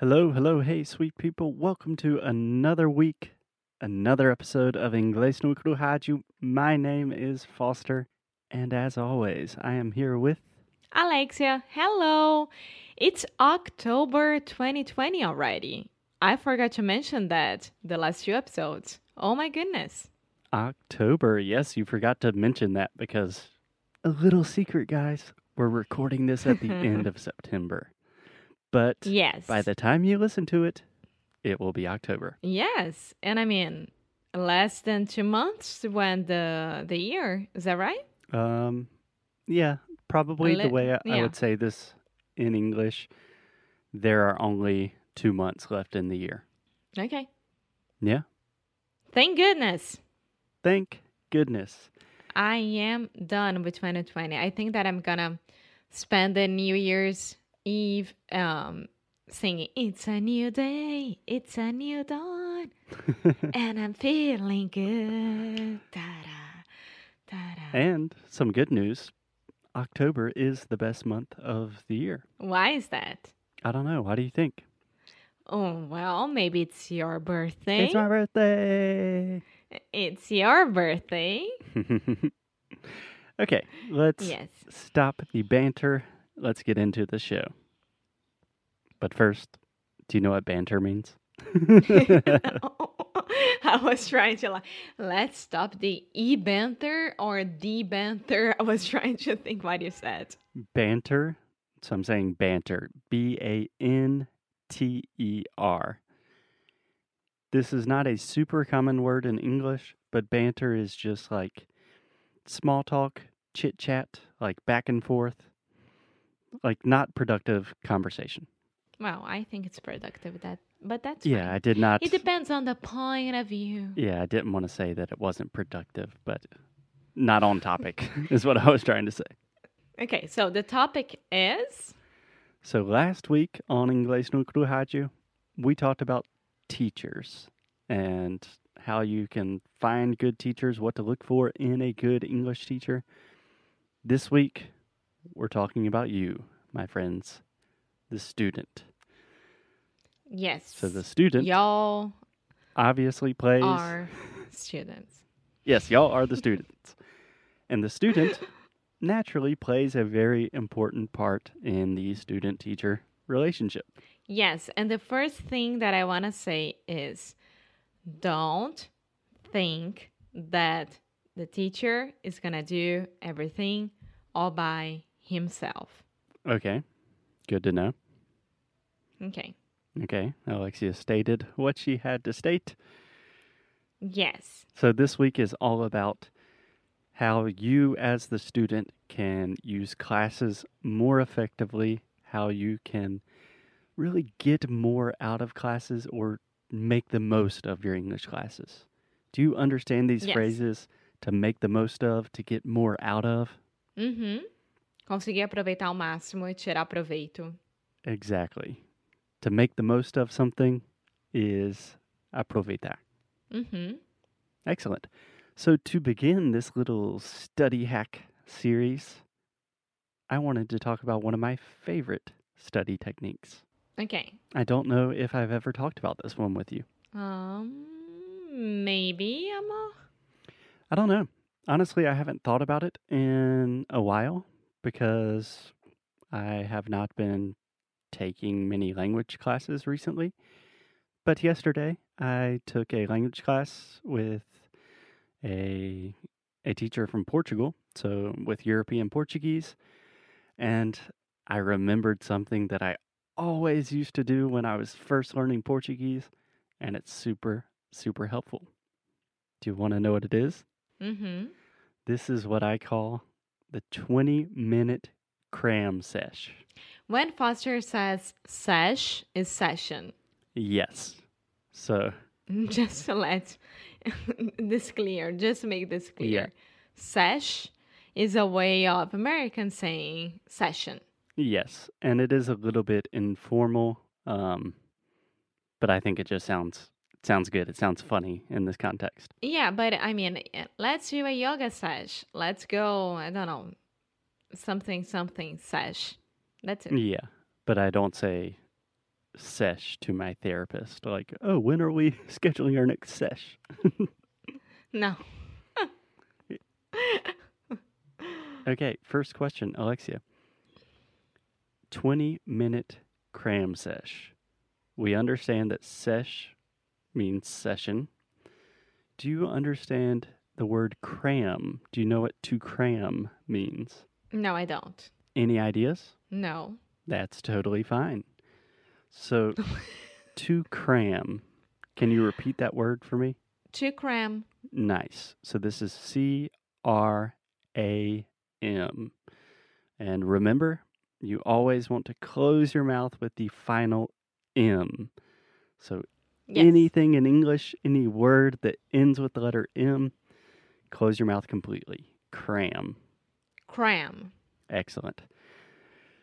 Hello, hello, hey, sweet people. Welcome to another week, another episode of Inglês no Rádio. My name is Foster, and as always, I am here with. Alexia, hello. It's October 2020 already. I forgot to mention that the last few episodes. Oh my goodness. October. Yes, you forgot to mention that because a little secret, guys. We're recording this at the end of September. But Yes. by the time you listen to it, it will be October. Yes. And I mean, less than two months when the the year. Is that right? Um, yeah, probably the way I, I would say this in English, there are only two months left in the year. Okay. Yeah. Thank goodness. Thank goodness. I am done with 2020. I think that I'm gonna spend the New Year's Eve um singing It's a new day, it's a new dawn, and I'm feeling good. Ta-da, ta-da. and some good news. October is the best month of the year. Why is that? I don't know. What do you think? Oh well, maybe it's your birthday. It's my birthday. It's your birthday. okay, let's Yes. stop the banter. Let's get into the show. But first, do you know what banter means? I was trying to like, let's stop the e banter or the banter. I was trying to think what you said. banter. So I'm saying banter. B A N T E R. This is not a super common word in English, but banter is just like small talk, chit chat, like back and forth, like not productive conversation. Well, I think it's productive. That, but that's Yeah, fine. I did not. It depends on the point of view. Yeah, I didn't want to say that it wasn't productive, but not on topic is what I was trying to say. Okay, so the topic is So last week on Inglês no Rádio, we talked about teachers and how you can find good teachers, what to look for in a good English teacher. This week, we're talking about you, my friends, the student. yes. So the student y'all obviously plays. are students. Yes, y'all are the students. And the student naturally plays a very important part in the student teacher relationship. Yes, and the first thing that I want to say is don't think that the teacher is going to do everything all by himself. Okay, good to know. Okay. Okay, Alexia stated what she had to state. Yes. So this week is all about how you, as the student, can use classes more effectively, how you can really get more out of classes or make the most of your English classes. Do you understand these Yes. phrases to make the most of, to get more out of? Uhum. Conseguir aproveitar ao máximo e tirar proveito. Exactly. To make the most of something is aproveitar. Uhum. Excellent. So, to begin this little study hack series, I wanted to talk about one of my favorite study techniques. Okay. I don't know if I've ever talked about this one with you. Um, maybe, Emma. I don't know. Honestly, I haven't thought about it in a while because I have not been taking many language classes recently. But yesterday, I took a language class with a a teacher from Portugal, so with European Portuguese, and I remembered something that I always used to do when I was first learning Portuguese, and it's super super helpful. Do you want to know what it is? Uhum. This is what I call the 20 minute cram sesh. When Foster says sesh is session. Yes. So, just to let this clear, just to make this clear. Yeah. Sesh is a way of American saying session. yes. And it is a little bit informal, um, but I think it just sounds sounds good. It sounds funny in this context. Yeah, but I mean, eh, let's do a yoga sesh. Let's go, I don't know, something, something sesh. That's it. Yeah. But I don't say sesh to my therapist. Like, oh, when are we scheduling our next sesh? No. Okay, first question, Alexia. 20 minute cram sesh. We understand that sesh means session. Do you understand the word cram? Do you know what to cram means? No, I don't. Any ideas? No. That's totally fine. So, to cram, can you repeat that word for me? To cram. Nice. So, this is C R A M. And remember, you always want to close your mouth with the final M. So, Yes. anything in English, any word that ends with the letter M, close your mouth completely. Cram. Cram. Excellent.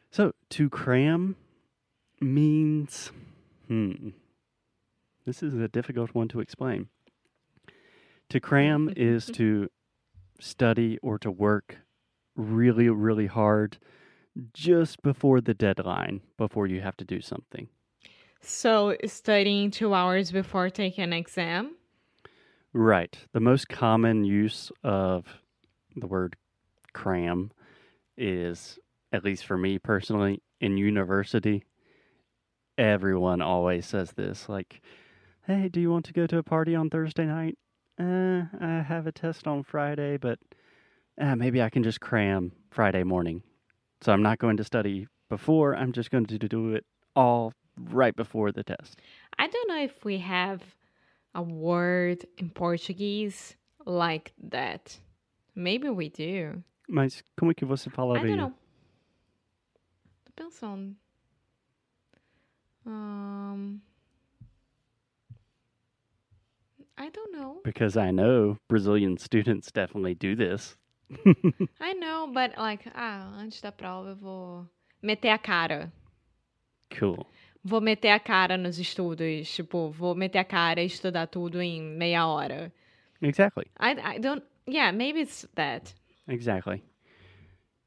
So to cram means, hmm, this is a difficult one to explain. To cram is to study or to work really, really hard just before the deadline, before you have to do something. So studying two hours before taking an exam. Right. The most common use of the word cram is, at least for me personally, in university. Everyone always says this like, hey, do you want to go to a party on Thursday night? Uh, I have a test on Friday, but uh, maybe I can just cram Friday morning. So I'm not going to study before, I'm just going to do it all right before the test. I don't know if we have a word in Portuguese like that. Maybe we do. Mas como é que você I don't know. Tô pensando. Um, I don't know. Because I know Brazilian students definitely do this. I know, but like, ah, antes da prova eu vou meter a cara. Cool. Vou meter a cara nos estudos. Tipo, vou meter a cara e estudar tudo em meia hora. Exactly. I, I don't. Yeah, maybe it's that. Exactly.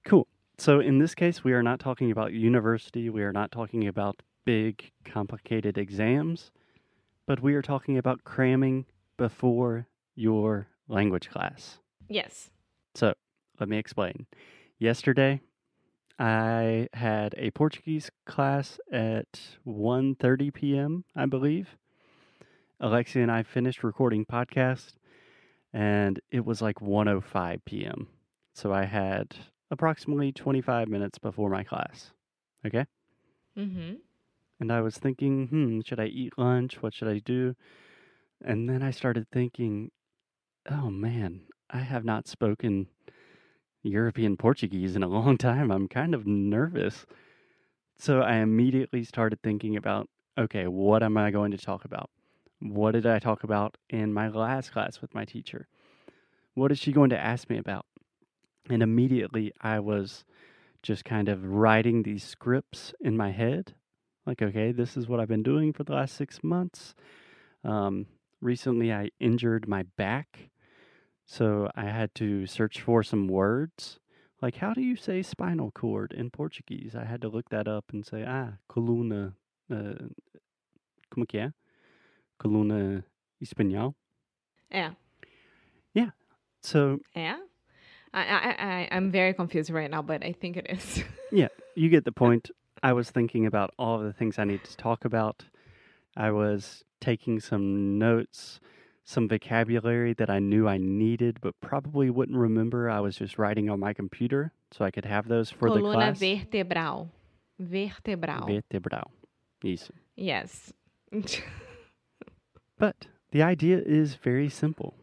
Cool. So in this case, we are not talking about university. We are not talking about big, complicated exams, but we are talking about cramming before your language class. Yes. So let me explain. Yesterday, I had a Portuguese class at 1:30 p.m., I believe. Alexia and I finished recording podcast and it was like 1:05 p.m. So I had approximately 25 minutes before my class. Okay? Mm-hmm. And I was thinking, hmm, should I eat lunch? What should I do? And then I started thinking, oh man, I have not spoken European Portuguese in a long time. I'm kind of nervous. So I immediately started thinking about, okay, what am I going to talk about? What did I talk about in my last class with my teacher? What is she going to ask me about? And immediately I was just kind of writing these scripts in my head like okay this is what i've been doing for the last six months um, recently i injured my back so i had to search for some words like how do you say spinal cord in portuguese i had to look that up and say ah coluna uh, como que é coluna espanhol É. so É? I, I, I, I'm very confused right now, but I think it is. Yeah, you get the point. I was thinking about all the things I need to talk about. I was taking some notes, some vocabulary that I knew I needed, but probably wouldn't remember. I was just writing on my computer so I could have those for the Coluna class. vertebral. Vertebral. Vertebral. Isso. yes. But the idea is very simple.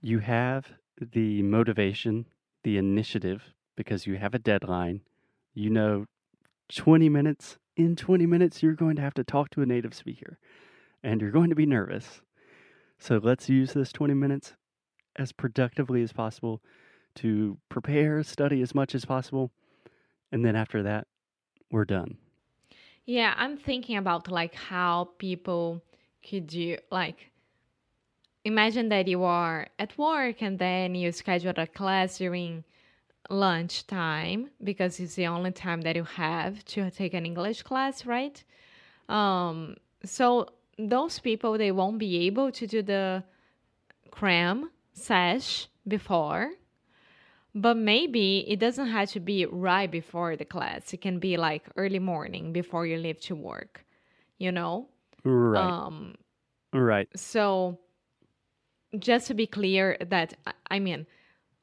You have the motivation, the initiative, because you have a deadline. You know, 20 minutes, in 20 minutes, you're going to have to talk to a native speaker and you're going to be nervous. So let's use this 20 minutes as productively as possible to prepare, study as much as possible. And then after that, we're done. Yeah, I'm thinking about like how people could do like imagine that you are at work and then you schedule a class during lunchtime because it's the only time that you have to take an English class, right? Um, so those people they won't be able to do the cram sesh before but maybe it doesn't have to be right before the class it can be like early morning before you leave to work you know Right. um right. so just to be clear that I- i mean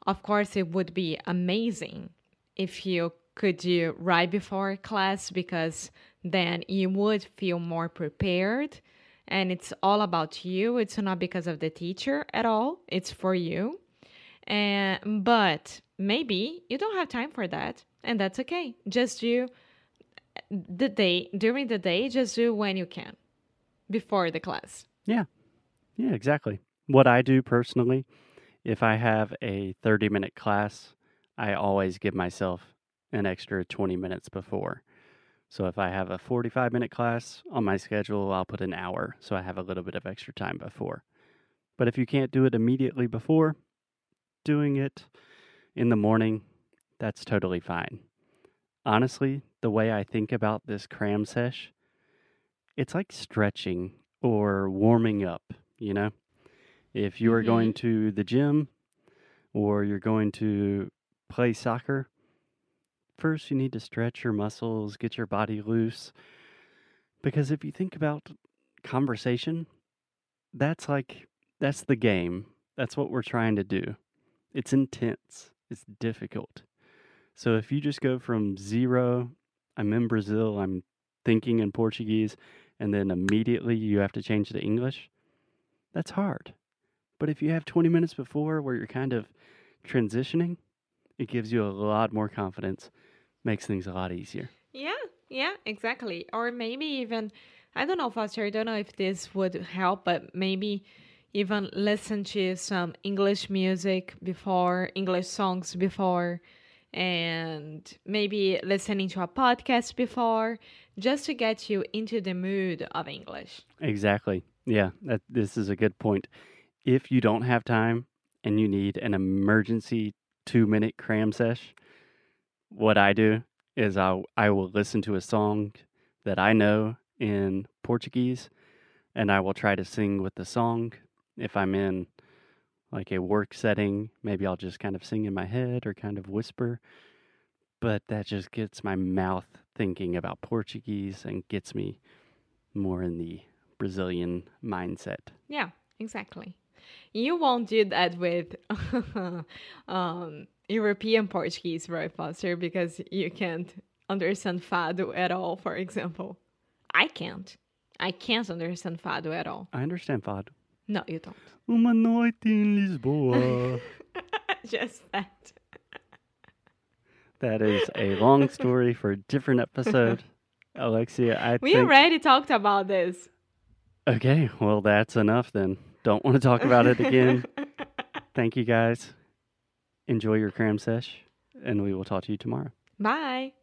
of course it would be amazing if you could do right before class because then you would feel more prepared and it's all about you. It's not because of the teacher at all. It's for you. And but maybe you don't have time for that and that's okay. Just do the day during the day just do when you can before the class. Yeah, Yeah, exactly. What I do personally, if I have a 30 minute class, I always give myself an extra 20 minutes before. So if I have a 45 minute class on my schedule, I'll put an hour so I have a little bit of extra time before. But if you can't do it immediately before, doing it in the morning, that's totally fine. Honestly, the way I think about this cram sesh, it's like stretching or warming up, you know? If you are going mm-hmm. to the gym or you're going to play soccer, first you need to stretch your muscles, get your body loose. Because if you think about conversation, that's like, that's the game. That's what we're trying to do. It's intense, it's difficult. So if you just go from zero, I'm in Brazil, I'm thinking in Portuguese, and then immediately you have to change to English, that's hard. But if you have 20 minutes before where you're kind of transitioning, it gives you a lot more confidence, makes things a lot easier. Yeah, yeah, exactly. Or maybe even, I don't know, Foster, I don't know if this would help, but maybe even listen to some English music before, English songs before, and maybe listening to a podcast before, just to get you into the mood of English. Exactly. Yeah, that, this is a good point. If you don't have time and you need an emergency two minute cram sesh, what I do is I, I will listen to a song that I know in Portuguese and I will try to sing with the song. If I'm in like a work setting, maybe I'll just kind of sing in my head or kind of whisper. But that just gets my mouth thinking about Portuguese and gets me more in the Brazilian mindset. Yeah, exactly. You won't do that with um, European Portuguese, right, Foster? Because you can't understand fado at all, for example. I can't. I can't understand fado at all. I understand fado. No, you don't. Uma noite em Lisboa. Just that. that is a long story for a different episode. Alexia, I We think. already talked about this. Okay, well, that's enough then. Don't want to talk about it again. Thank you guys. Enjoy your cram sesh, and we will talk to you tomorrow. Bye.